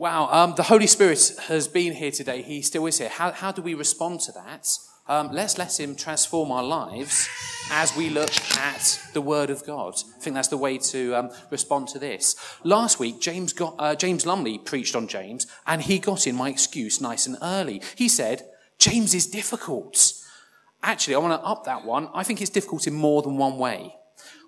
Wow, um, the Holy Spirit has been here today. He still is here. How, how do we respond to that? Um, let's let Him transform our lives as we look at the Word of God. I think that's the way to um, respond to this. Last week, James, got, uh, James Lumley preached on James, and he got in my excuse nice and early. He said, James is difficult. Actually, I want to up that one. I think it's difficult in more than one way.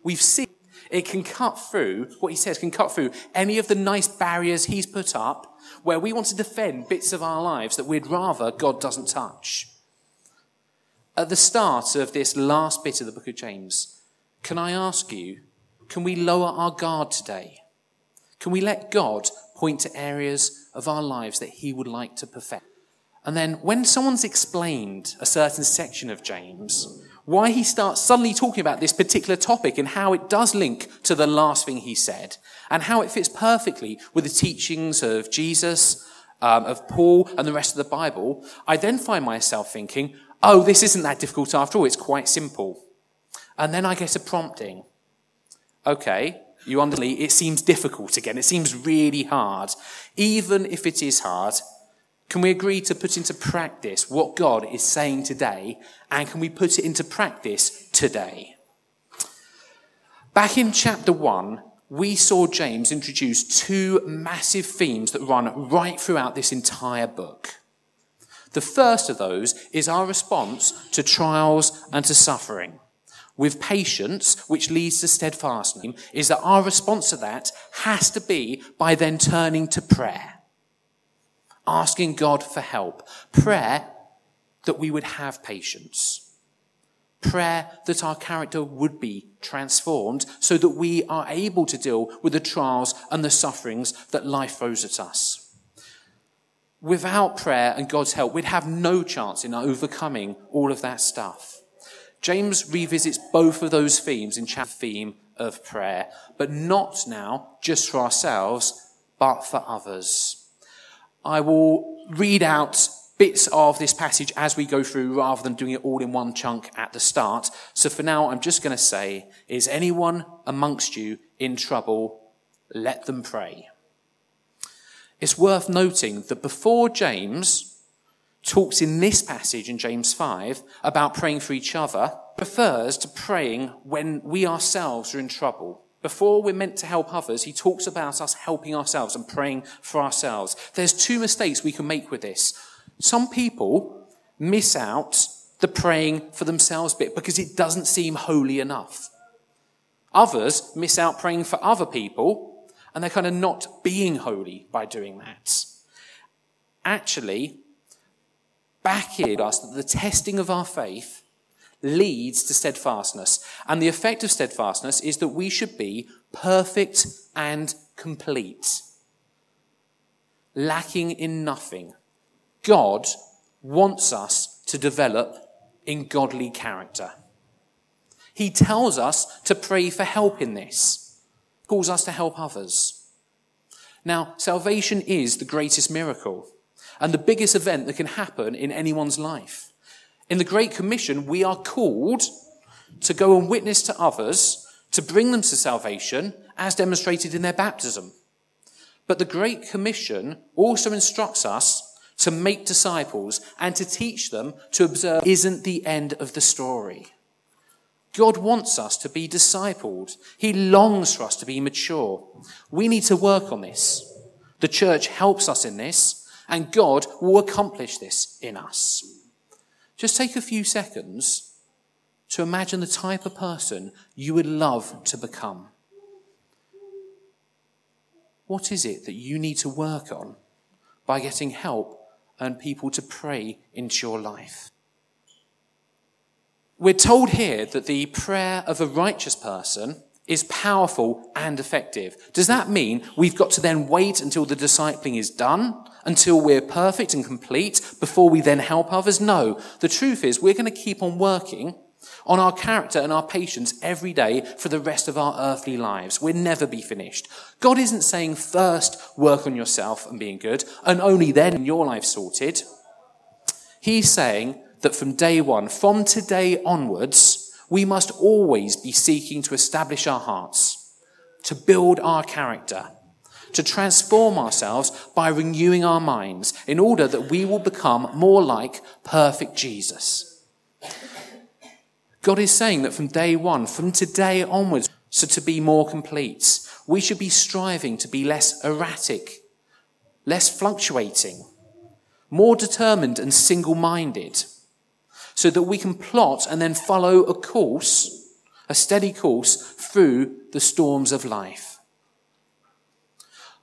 We've seen it can cut through, what he says can cut through any of the nice barriers he's put up where we want to defend bits of our lives that we'd rather God doesn't touch. At the start of this last bit of the book of James, can I ask you, can we lower our guard today? Can we let God point to areas of our lives that he would like to perfect? And then when someone's explained a certain section of James, why he starts suddenly talking about this particular topic and how it does link to the last thing he said and how it fits perfectly with the teachings of Jesus, um, of Paul, and the rest of the Bible, I then find myself thinking, oh, this isn't that difficult after all. It's quite simple. And then I get a prompting. Okay, you understand, it seems difficult again. It seems really hard. Even if it is hard, can we agree to put into practice what God is saying today? And can we put it into practice today? Back in chapter 1, we saw James introduce two massive themes that run right throughout this entire book. The first of those is our response to trials and to suffering. With patience, which leads to steadfastness, is that our response to that has to be by then turning to prayer asking God for help. Prayer that we would have patience. Prayer that our character would be transformed so that we are able to deal with the trials and the sufferings that life throws at us. Without prayer and God's help, we'd have no chance in overcoming all of that stuff. James revisits both of those themes in chapter theme of prayer, but not now just for ourselves, but for others. I will read out bits of this passage as we go through rather than doing it all in one chunk at the start. So for now, I'm just going to say, is anyone amongst you in trouble? Let them pray. It's worth noting that before James talks in this passage in James 5 about praying for each other, refers to praying when we ourselves are in trouble. Before we're meant to help others, he talks about us helping ourselves and praying for ourselves. There's two mistakes we can make with this. Some people miss out the praying for themselves bit because it doesn't seem holy enough. Others miss out praying for other people and they're kind of not being holy by doing that. Actually, back in us that the testing of our faith leads to steadfastness. And the effect of steadfastness is that we should be perfect and complete, lacking in nothing. God wants us to develop in godly character. He tells us to pray for help in this, calls us to help others. Now, salvation is the greatest miracle and the biggest event that can happen in anyone's life. In the Great Commission, we are called to go and witness to others, to bring them to salvation, as demonstrated in their baptism. But the Great Commission also instructs us to make disciples and to teach them to observe isn't the end of the story. God wants us to be discipled. He longs for us to be mature. We need to work on this. The church helps us in this, and God will accomplish this in us. Just take a few seconds to imagine the type of person you would love to become. What is it that you need to work on by getting help and people to pray into your life? We're told here that the prayer of a righteous person is powerful and effective. Does that mean we've got to then wait until the discipling is done until we're perfect and complete before we then help others? No. The truth is we're going to keep on working on our character and our patience every day for the rest of our earthly lives. We'll never be finished. God isn't saying first work on yourself and being good and only then your life sorted. He's saying that from day one, from today onwards, we must always be seeking to establish our hearts, to build our character, to transform ourselves by renewing our minds in order that we will become more like perfect Jesus. God is saying that from day one, from today onwards, so to be more complete, we should be striving to be less erratic, less fluctuating, more determined and single minded, so that we can plot and then follow a course, a steady course through the storms of life.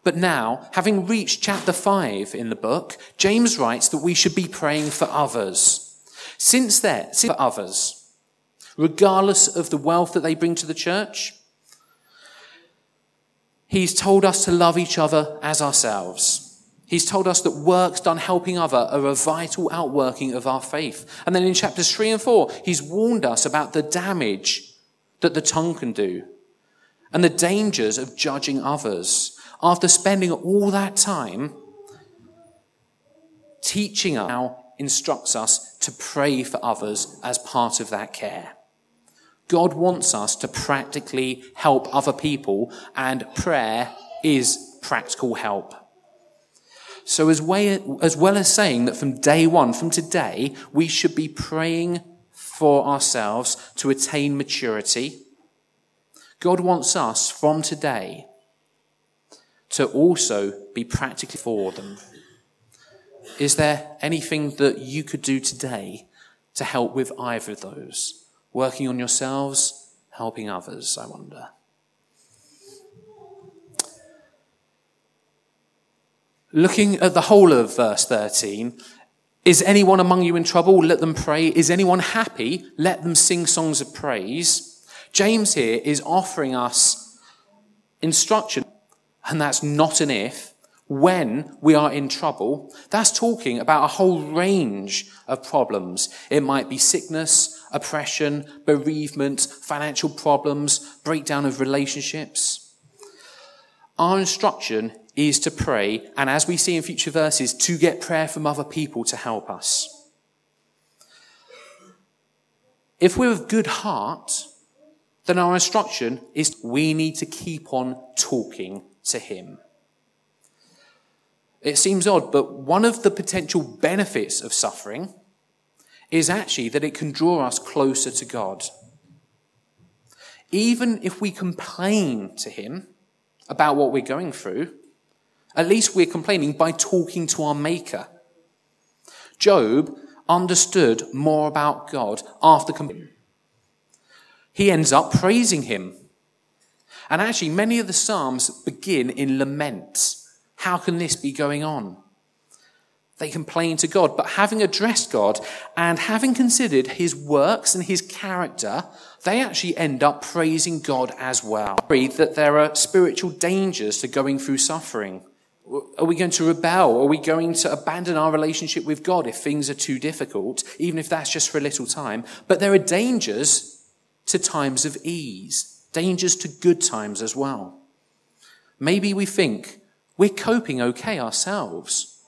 But now, having reached chapter 5 in the book, James writes that we should be praying for others. Since then, for others, regardless of the wealth that they bring to the church, he's told us to love each other as ourselves. He's told us that works done helping other are a vital outworking of our faith. And then in chapters 3 and 4, he's warned us about the damage that the tongue can do and the dangers of judging others. After spending all that time teaching us now instructs us to pray for others as part of that care. God wants us to practically help other people, and prayer is practical help. So, as, way, as well as saying that from day one, from today, we should be praying for ourselves to attain maturity, God wants us from today to also be practically for them. Is there anything that you could do today to help with either of those? Working on yourselves, helping others, I wonder. Looking at the whole of verse 13, is anyone among you in trouble? Let them pray. Is anyone happy? Let them sing songs of praise. James here is offering us instruction, and that's not an if, when we are in trouble. That's talking about a whole range of problems. It might be sickness, oppression, bereavement, financial problems, breakdown of relationships. Our instruction is to pray, and as we see in future verses, to get prayer from other people to help us. If we're of good heart, then our instruction is we need to keep on talking to Him. It seems odd, but one of the potential benefits of suffering is actually that it can draw us closer to God. Even if we complain to Him about what we're going through, at least we're complaining by talking to our Maker. Job understood more about God after complaining. He ends up praising him. And actually, many of the Psalms begin in laments. How can this be going on? They complain to God, but having addressed God and having considered his works and his character, they actually end up praising God as well. That there are spiritual dangers to going through suffering. Are we going to rebel? Are we going to abandon our relationship with God if things are too difficult, even if that's just for a little time? But there are dangers to times of ease, dangers to good times as well. Maybe we think we're coping okay ourselves.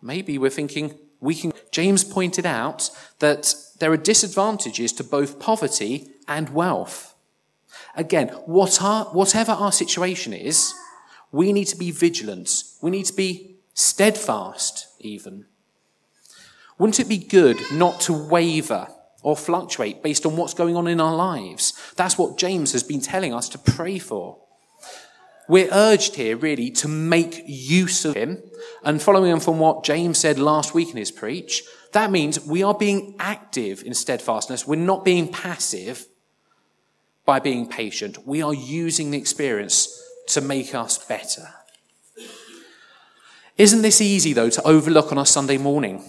Maybe we're thinking we can. James pointed out that there are disadvantages to both poverty and wealth. Again, what whatever our situation is, we need to be vigilant. We need to be steadfast, even. Wouldn't it be good not to waver or fluctuate based on what's going on in our lives? That's what James has been telling us to pray for. We're urged here, really, to make use of him. And following on from what James said last week in his preach, that means we are being active in steadfastness. We're not being passive by being patient. We are using the experience to make us better. Isn't this easy, though, to overlook on a Sunday morning?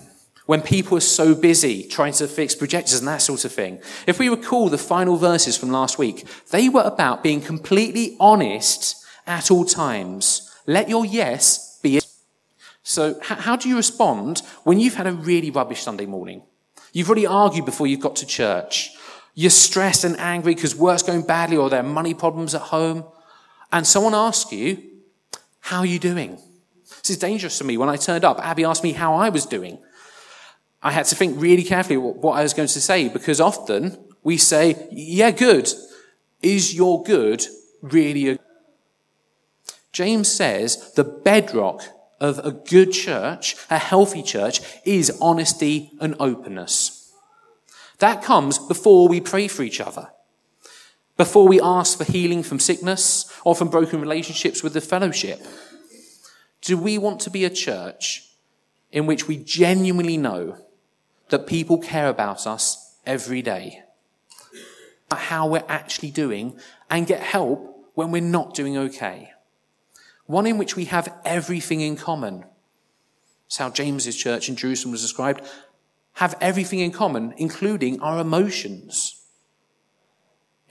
When people are so busy trying to fix projectors and that sort of thing. If we recall the final verses from last week, they were about being completely honest at all times. Let your yes be yes. So, how do you respond when you've had a really rubbish Sunday morning? You've already argued before you've got to church. You're stressed and angry because work's going badly or there are money problems at home and someone asks you, How are you doing? This is dangerous for me. When I turned up, Abby asked me how I was doing. I had to think really carefully what I was going to say because often we say, Yeah, good. Is your good really a James says the bedrock of a good church, a healthy church, is honesty and openness. That comes before we pray for each other, before we ask for healing from sickness or from broken relationships with the fellowship. Do we want to be a church in which we genuinely know that people care about us every day? How we're actually doing and get help when we're not doing okay one in which we have everything in common. That's how James's church in Jerusalem was described. Have everything in common, including our emotions,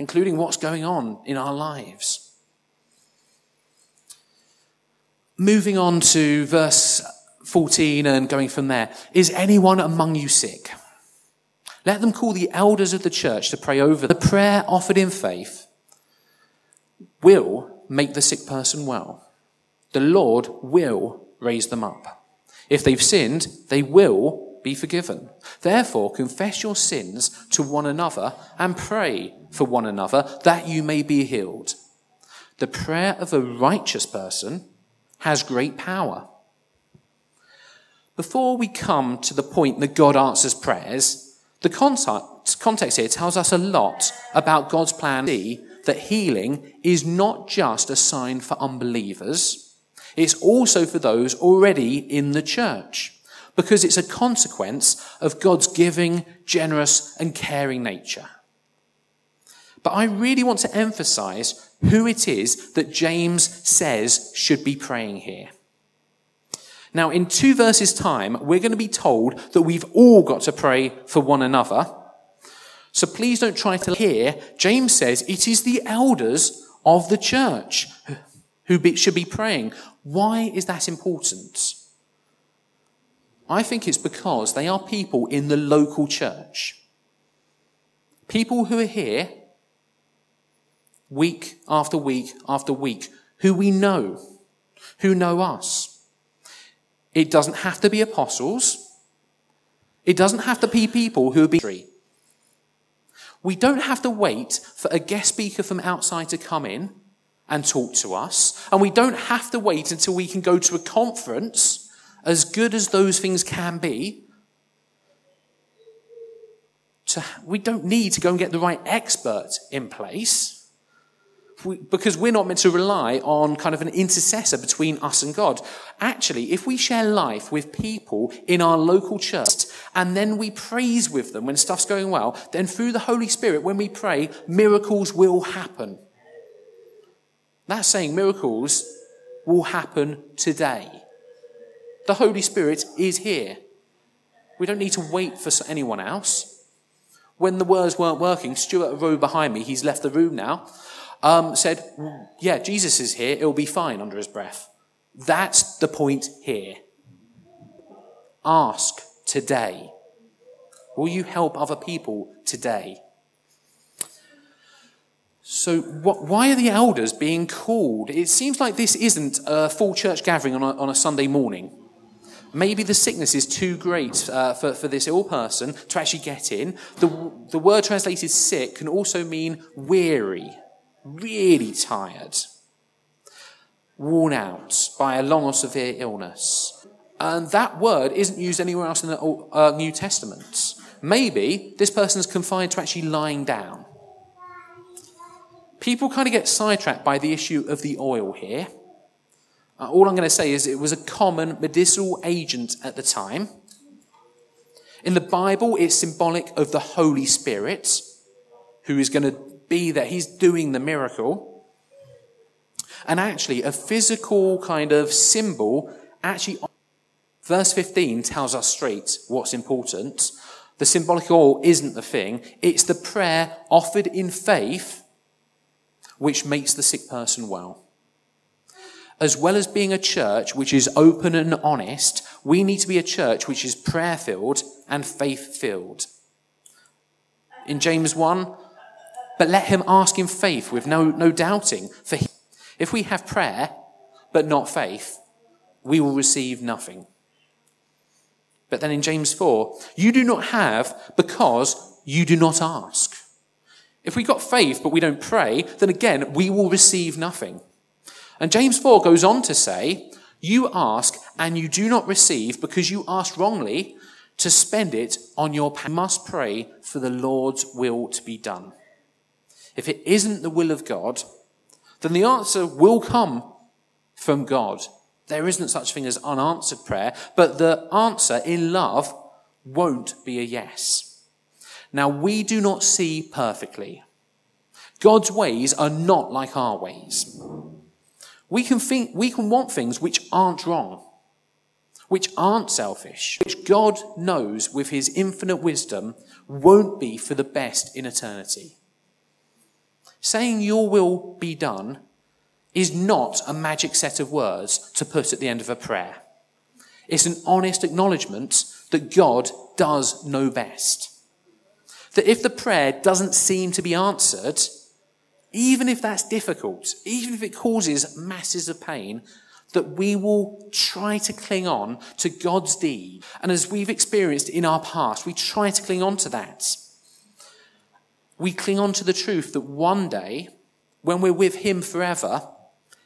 including what's going on in our lives. Moving on to verse 14 and going from there. Is anyone among you sick? Let them call the elders of the church to pray over. The prayer offered in faith will make the sick person well the Lord will raise them up. If they've sinned, they will be forgiven. Therefore, confess your sins to one another and pray for one another that you may be healed. The prayer of a righteous person has great power. Before we come to the point that God answers prayers, the context here tells us a lot about God's plan that healing is not just a sign for unbelievers it's also for those already in the church because it's a consequence of God's giving, generous, and caring nature. But I really want to emphasize who it is that James says should be praying here. Now, in two verses' time, we're going to be told that we've all got to pray for one another. So please don't try to hear. James says it is the elders of the church who should be praying. Why is that important? I think it's because they are people in the local church. People who are here week after week after week, who we know, who know us. It doesn't have to be apostles. It doesn't have to be people who have been. We don't have to wait for a guest speaker from outside to come in and talk to us. And we don't have to wait until we can go to a conference, as good as those things can be. To, we don't need to go and get the right expert in place. We, because we're not meant to rely on kind of an intercessor between us and God. Actually, if we share life with people in our local church and then we praise with them when stuff's going well, then through the Holy Spirit, when we pray, miracles will happen. That's saying miracles will happen today. The Holy Spirit is here. We don't need to wait for anyone else. When the words weren't working, Stuart, a row behind me, he's left the room now, um, said, Yeah, Jesus is here. It'll be fine under his breath. That's the point here. Ask today. Will you help other people today? So, why are the elders being called? It seems like this isn't a full church gathering on a, on a Sunday morning. Maybe the sickness is too great uh, for, for this ill person to actually get in. The, the word translated sick can also mean weary, really tired, worn out by a long or severe illness. And that word isn't used anywhere else in the uh, New Testament. Maybe this person is confined to actually lying down people kind of get sidetracked by the issue of the oil here. Uh, all I'm going to say is it was a common medicinal agent at the time. In the Bible, it's symbolic of the Holy Spirit who is going to be there. He's doing the miracle. And actually, a physical kind of symbol, actually, verse 15 tells us straight what's important. The symbolic oil isn't the thing, it's the prayer offered in faith which makes the sick person well. As well as being a church which is open and honest, we need to be a church which is prayer filled and faith filled. In James 1, but let him ask in faith with no, no doubting. For he, if we have prayer but not faith, we will receive nothing. But then in James 4, you do not have because you do not ask. If we got faith but we don't pray, then again, we will receive nothing. And James 4 goes on to say, You ask and you do not receive because you ask wrongly to spend it on your. You must pray for the Lord's will to be done. If it isn't the will of God, then the answer will come from God. There isn't such thing as unanswered prayer, but the answer in love won't be a yes. Now, we do not see perfectly. God's ways are not like our ways. We can think, we can want things which aren't wrong, which aren't selfish, which God knows with his infinite wisdom won't be for the best in eternity. Saying your will be done is not a magic set of words to put at the end of a prayer. It's an honest acknowledgement that God does know best. That if the prayer doesn't seem to be answered, even if that's difficult, even if it causes masses of pain, that we will try to cling on to God's deed. And as we've experienced in our past, we try to cling on to that. We cling on to the truth that one day, when we're with Him forever,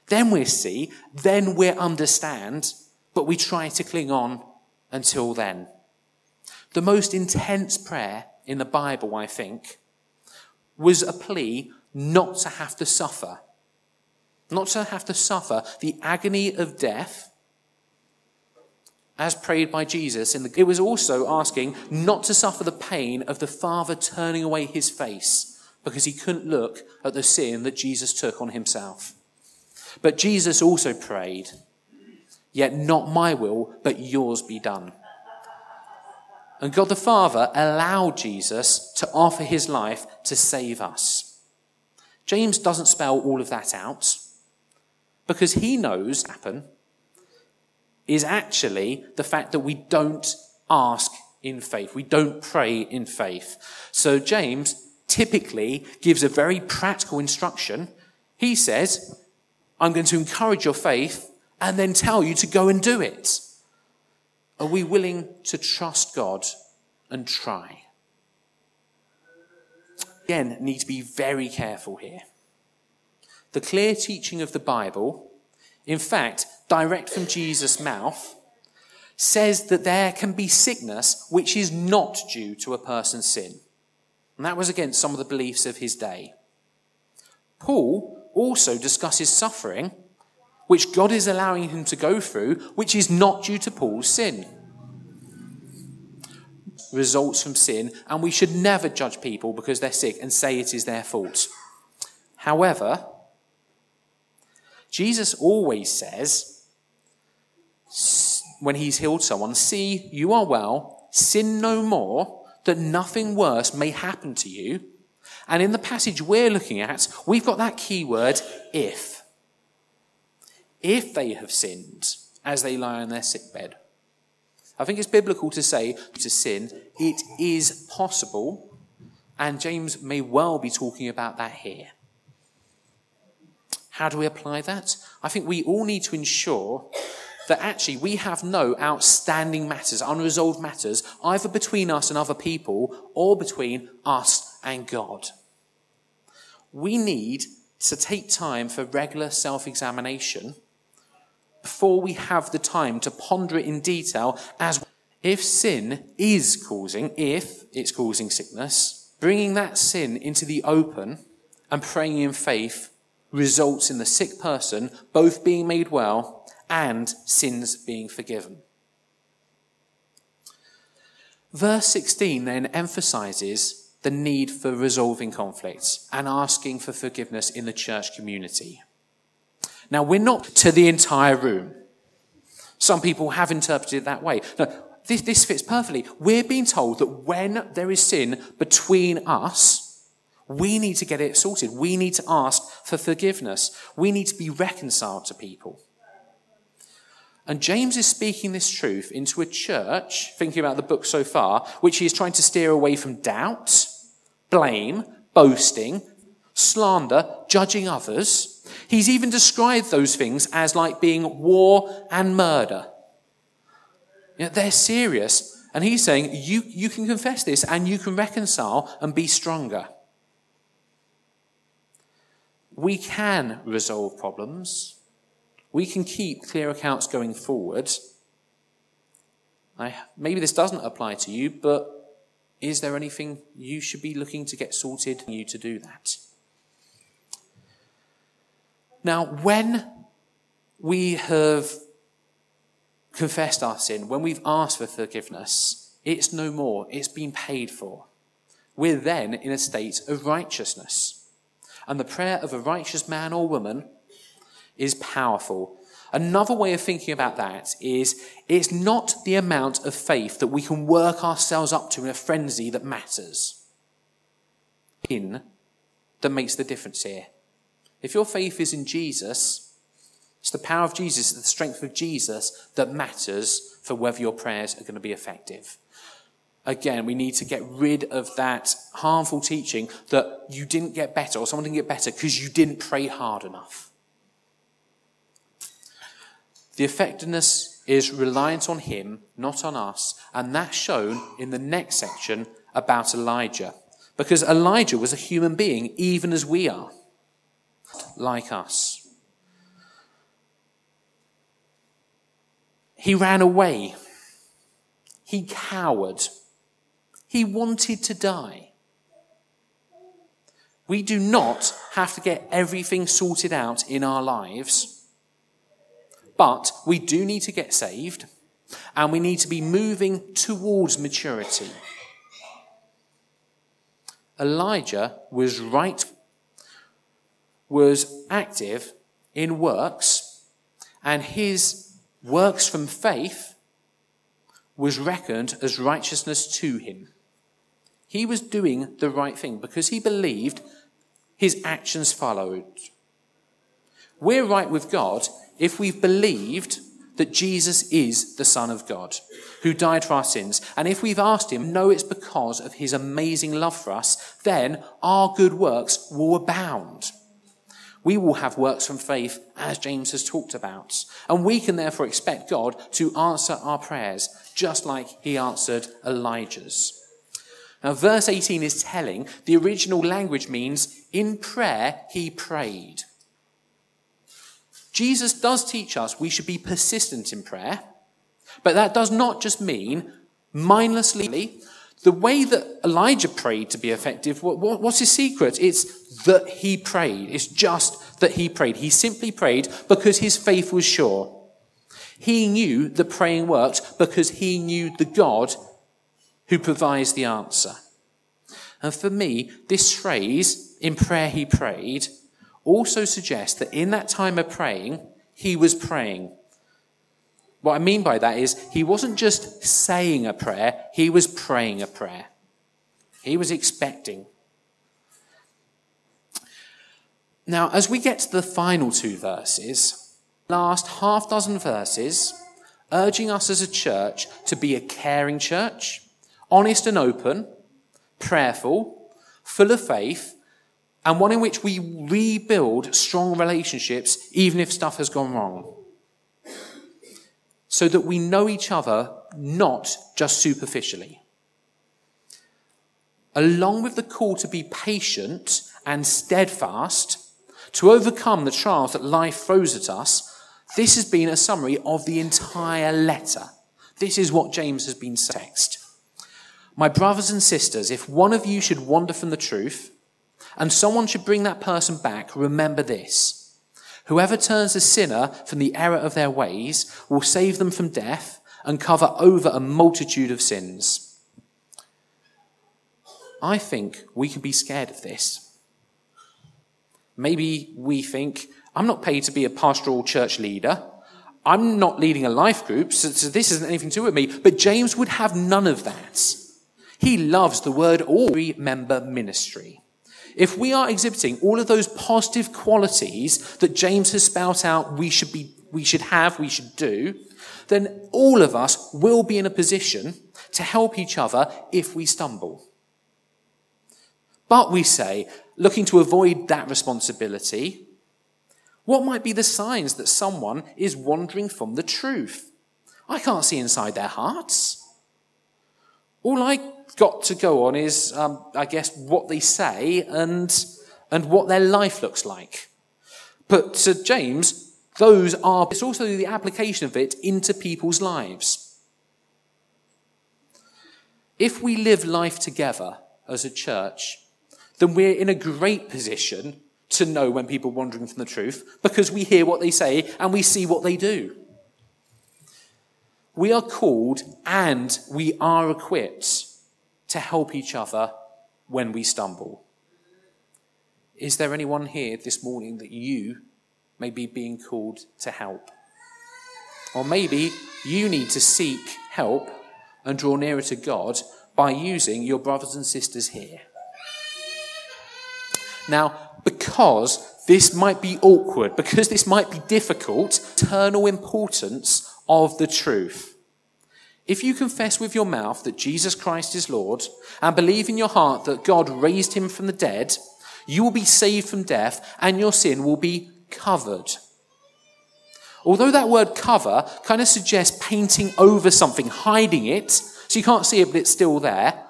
then we see, then we understand, but we try to cling on until then. The most intense prayer in the Bible, I think, was a plea not to have to suffer. Not to have to suffer the agony of death as prayed by Jesus. The, it was also asking not to suffer the pain of the Father turning away his face because he couldn't look at the sin that Jesus took on himself. But Jesus also prayed, Yet not my will, but yours be done. And God the Father allowed Jesus to offer his life to save us. James doesn't spell all of that out because he knows happen is actually the fact that we don't ask in faith. We don't pray in faith. So James typically gives a very practical instruction. He says, I'm going to encourage your faith and then tell you to go and do it. Are we willing to trust God and try? Again, need to be very careful here. The clear teaching of the Bible, in fact, direct from Jesus' mouth, says that there can be sickness which is not due to a person's sin. And that was against some of the beliefs of his day. Paul also discusses suffering, which God is allowing him to go through, which is not due to Paul's sin. Results from sin, and we should never judge people because they're sick and say it is their fault. However, Jesus always says, when he's healed someone, See, you are well, sin no more, that nothing worse may happen to you and in the passage we're looking at, we've got that key word, if. If they have sinned as they lie on their sickbed. I think it's biblical to say to sin, it is possible, and James may well be talking about that here. How do we apply that? I think we all need to ensure that actually we have no outstanding matters, unresolved matters, either between us and other people or between us and God. We need to take time for regular self examination before we have the time to ponder it in detail as if sin is causing, if it's causing sickness, bringing that sin into the open and praying in faith results in the sick person both being made well and sins being forgiven. Verse 16 then emphasizes the need for resolving conflicts and asking for forgiveness in the church community. Now, we're not to the entire room. Some people have interpreted it that way. No, this, this fits perfectly. We're being told that when there is sin between us, we need to get it sorted. We need to ask for forgiveness. We need to be reconciled to people. And James is speaking this truth into a church, thinking about the book so far, which he is trying to steer away from doubt blame, boasting, slander, judging others. He's even described those things as like being war and murder. You know, they're serious. And he's saying, you, you can confess this and you can reconcile and be stronger. We can resolve problems we can keep clear accounts going forward. I, maybe this doesn't apply to you, but is there anything you should be looking to get sorted you to do that? Now, when we have confessed our sin, when we've asked for forgiveness, it's no more. It's been paid for. We're then in a state of righteousness. And the prayer of a righteous man or woman is powerful. Another way of thinking about that is it's not the amount of faith that we can work ourselves up to in a frenzy that matters. In that makes the difference here. If your faith is in Jesus, it's the power of Jesus, the strength of Jesus that matters for whether your prayers are going to be effective. Again, we need to get rid of that harmful teaching that you didn't get better or someone didn't get better because you didn't pray hard enough. The effectiveness is reliant on Him, not on us, and that's shown in the next section about Elijah. Because Elijah was a human being, even as we are, like us. He ran away. He cowered. He wanted to die. We do not have to get everything sorted out in our lives, but we do need to get saved and we need to be moving towards maturity. Elijah was right, was active in works, and his works from faith was reckoned as righteousness to him. He was doing the right thing because he believed his actions followed. We're right with God if we've believed that Jesus is the Son of God who died for our sins. And if we've asked him, no, it's because of his amazing love for us, then our good works will abound. We will have works from faith, as James has talked about. And we can therefore expect God to answer our prayers, just like he answered Elijah's. Now, verse 18 is telling the original language means in prayer he prayed. Jesus does teach us we should be persistent in prayer, but that does not just mean mindlessly. The way that Elijah prayed to be effective, what's his secret? It's that he prayed. It's just that he prayed. He simply prayed because his faith was sure. He knew that praying worked because he knew the God who provides the answer. And for me, this phrase, in prayer he prayed, also suggests that in that time of praying, he was praying. What I mean by that is he wasn't just saying a prayer, he was praying a prayer. He was expecting. Now, as we get to the final two verses, last half dozen verses, urging us as a church to be a caring church, honest and open, prayerful, full of faith, and one in which we rebuild strong relationships even if stuff has gone wrong. So that we know each other not just superficially. Along with the call to be patient and steadfast, to overcome the trials that life throws at us, this has been a summary of the entire letter. This is what James has been text. My brothers and sisters, if one of you should wander from the truth, and someone should bring that person back, remember this. Whoever turns a sinner from the error of their ways will save them from death and cover over a multitude of sins. I think we can be scared of this. Maybe we think, I'm not paid to be a pastoral church leader. I'm not leading a life group, so, this isn't anything to do with me. But James would have none of that. He loves the word all member ministry. If we are exhibiting all of those positive qualities that James has spelt out we should be, we should have, we should do, then all of us will be in a position to help each other if we stumble. But we say, looking to avoid that responsibility, what might be the signs that someone is wandering from the truth? I can't see inside their hearts. All I got to go on is, um, I guess, what they say and, and what their life looks like. But to James, Those are, it's also the application of it into people's lives. If we live life together as a church, then we're in a great position to know when people are wandering from the truth because we hear what they say and we see what they do. We are called and we are equipped to help each other when we stumble. Is there anyone here this morning that you may be being called to help? Or maybe you need to seek help and draw nearer to God by using your brothers and sisters here. Now, because this might be awkward, because this might be difficult, eternal importance of the truth. If you confess with your mouth that Jesus Christ is Lord and believe in your heart that God raised him from the dead, you will be saved from death and your sin will be covered. Although that word cover kind of suggests painting over something, hiding it, so you can't see it, but it's still there,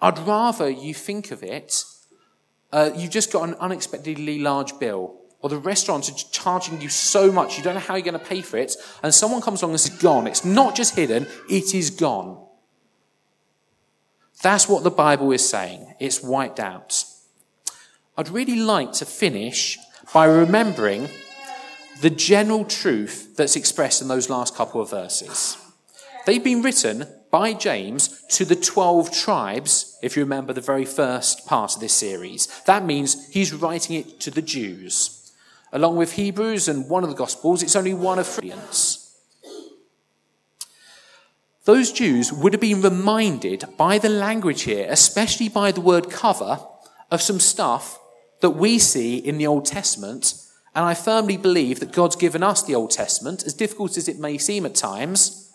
I'd rather you think of it uh, you've just got an unexpectedly large bill, or the restaurant are charging you so much you don't know how you're going to pay for it, and someone comes along and says, gone. It's not just hidden, it is gone. That's what the Bible is saying. It's wiped out. I'd really like to finish by remembering the general truth that's expressed in those last couple of verses. They've been written by James to the 12 tribes, if you remember the very first part of this series. That means he's writing it to the Jews. Along with Hebrews and one of the Gospels, it's only one of three. Those Jews would have been reminded by the language here, especially by the word cover, of some stuff that we see in the Old Testament. And I firmly believe that God's given us the Old Testament, as difficult as it may seem at times,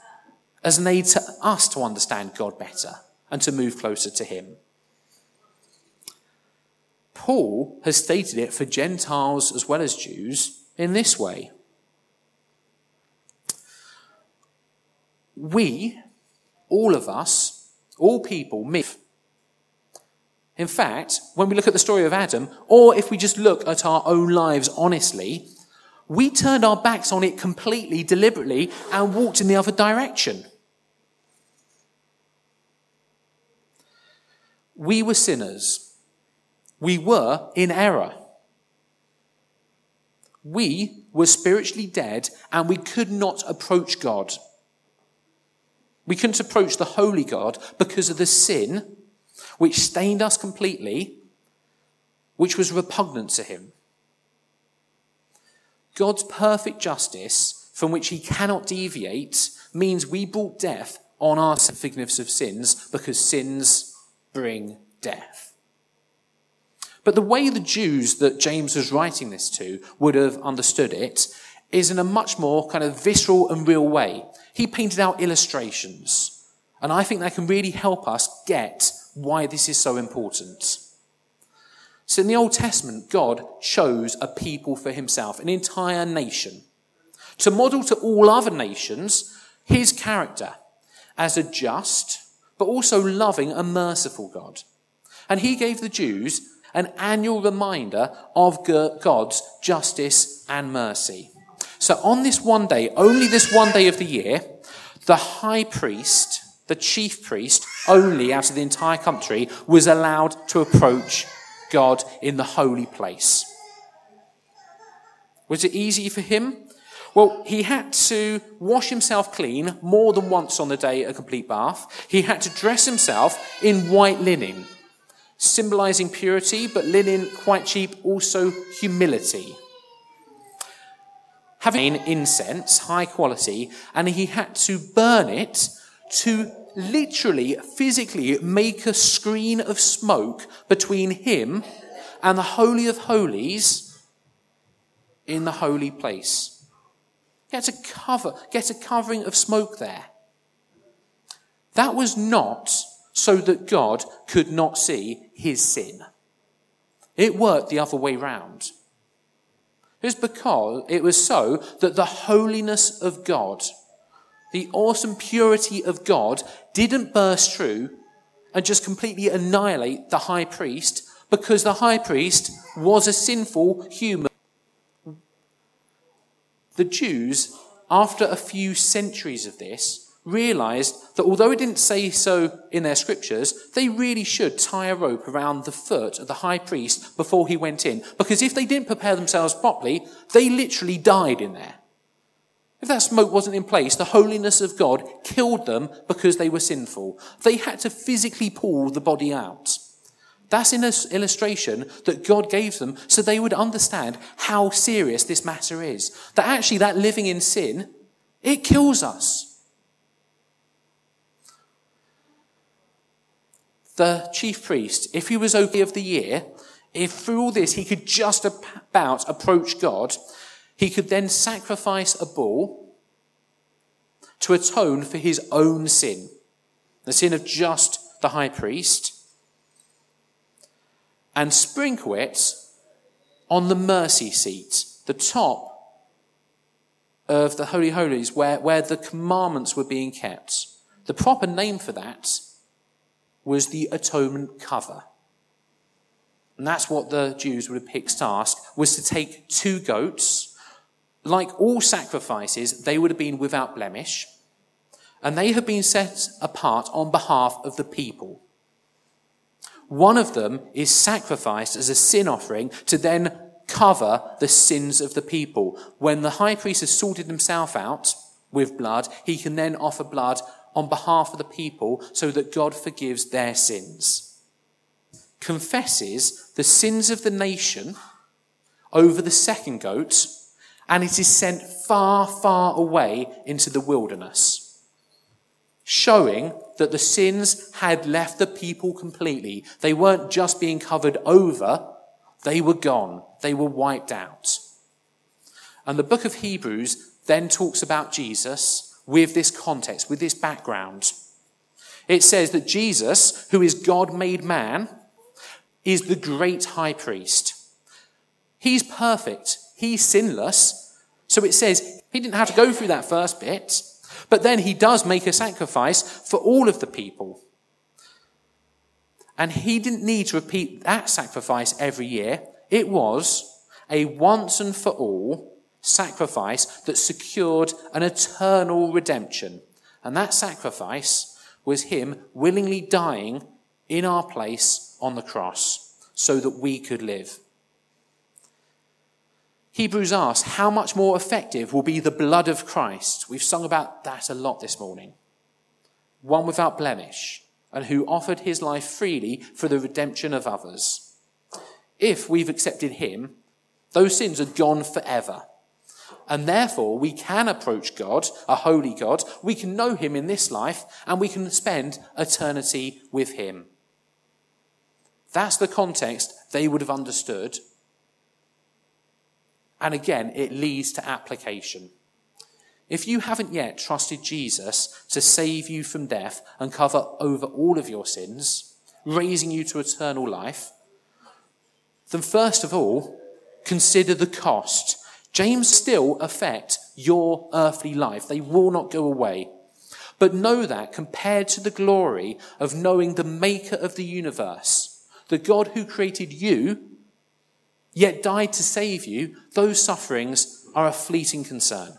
as an aid to us to understand God better and to move closer to Him. Paul has stated it for Gentiles as well as Jews in this way. We, all of us, all people, myth. In fact, when we look at the story of Adam, or if we just look at our own lives honestly, we turned our backs on it completely, deliberately, and walked in the other direction. We were sinners. We were in error. We were spiritually dead and we could not approach God. We couldn't approach the holy God because of the sin which stained us completely, which was repugnant to him. God's perfect justice, from which he cannot deviate, means we brought death on our forgiveness of sins because sins bring death. But the way the Jews that James was writing this to would have understood it is in a much more kind of visceral and real way. He painted out illustrations. And I think that can really help us get why this is so important. So in the Old Testament, God chose a people for himself, an entire nation, to model to all other nations his character as a just, but also loving and merciful God. And he gave the Jews an annual reminder of God's justice and mercy. So on this one day, only this one day of the year, the high priest, the chief priest, only out of the entire country, was allowed to approach God in the holy place. Was it easy for him? Well, he had to wash himself clean more than once on the day, a complete bath. He had to dress himself in white linen, symbolizing purity, but linen, quite cheap, also humility. Having incense, high quality, and he had to burn it to literally, physically make a screen of smoke between him and the Holy of Holies in the holy place. Get a cover, get a covering of smoke there. That was not so that God could not see his sin. It worked the other way round. It was because it was so that the holiness of God, the awesome purity of God, didn't burst through and just completely annihilate the high priest because the high priest was a sinful human the Jews, after a few centuries of this, realized that although it didn't say so in their scriptures, they really should tie a rope around the foot of the high priest before he went in. Because if they didn't prepare themselves properly, they literally died in there. If that smoke wasn't in place, the holiness of God killed them because they were sinful. They had to physically pull the body out. That's an illustration that God gave them so they would understand how serious this matter is. That actually, that living in sin, it kills us. The chief priest, if he was okay of the year, if through all this he could just about approach God, he could then sacrifice a bull to atone for his own sin, the sin of just the high priest and sprinkle it on the mercy seat, the top of the Holy Holies, where, where the commandments were being kept. The proper name for that was the atonement cover. And that's what the Jews would have picked task, was to take two goats. Like all sacrifices, they would have been without blemish. And they had been set apart on behalf of the people. One of them is sacrificed as a sin offering to then cover the sins of the people. When the high priest has sorted himself out with blood, he can then offer blood on behalf of the people so that God forgives their sins. Confesses the sins of the nation over the second goat, and it is sent far, far away into the wilderness showing that the sins had left the people completely. They weren't just being covered over, they were gone. They were wiped out. And the book of Hebrews then talks about Jesus with this context, with this background. It says that Jesus, who is God made man, is the great high priest. He's perfect. He's sinless. So it says he didn't have to go through that first bit. But then he does make a sacrifice for all of the people. And he didn't need to repeat that sacrifice every year. It was a once and for all sacrifice that secured an eternal redemption. And that sacrifice was him willingly dying in our place on the cross so that we could live. Hebrews asks, how much more effective will be the blood of Christ? We've sung about that a lot this morning. One without blemish, and who offered his life freely for the redemption of others. If we've accepted him, those sins are gone forever. And therefore, we can approach God, a holy God. We can know him in this life, and we can spend eternity with him. That's the context they would have understood and again, it leads to application. If you haven't yet trusted Jesus to save you from death and cover over all of your sins, raising you to eternal life, then first of all, consider the cost. James still affect your earthly life. They will not go away. But know that compared to the glory of knowing the maker of the universe, the God who created you yet died to save you, those sufferings are a fleeting concern.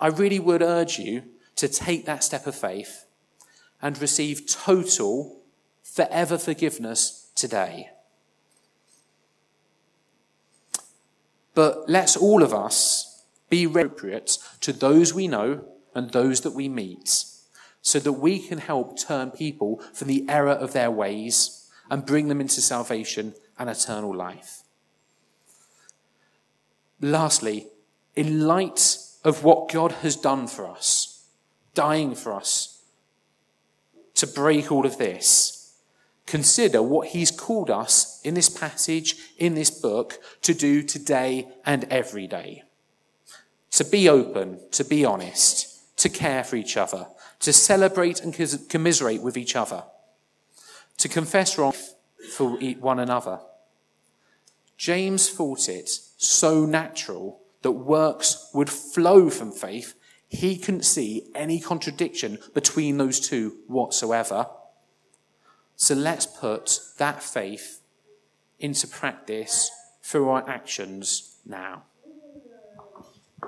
I really would urge you to take that step of faith and receive total, forever forgiveness today. But let's all of us be appropriate to those we know and those that we meet, so that we can help turn people from the error of their ways and bring them into salvation and eternal life. Lastly, in light of what God has done for us, dying for us, to break all of this, consider what He's called us in this passage, in this book, to do today and every day. To be open, to be honest, to care for each other, to celebrate and commiserate with each other, to confess wrong for one another James thought it so natural that works would flow from faith, he couldn't see any contradiction between those two whatsoever. So let's put that faith into practice through our actions now.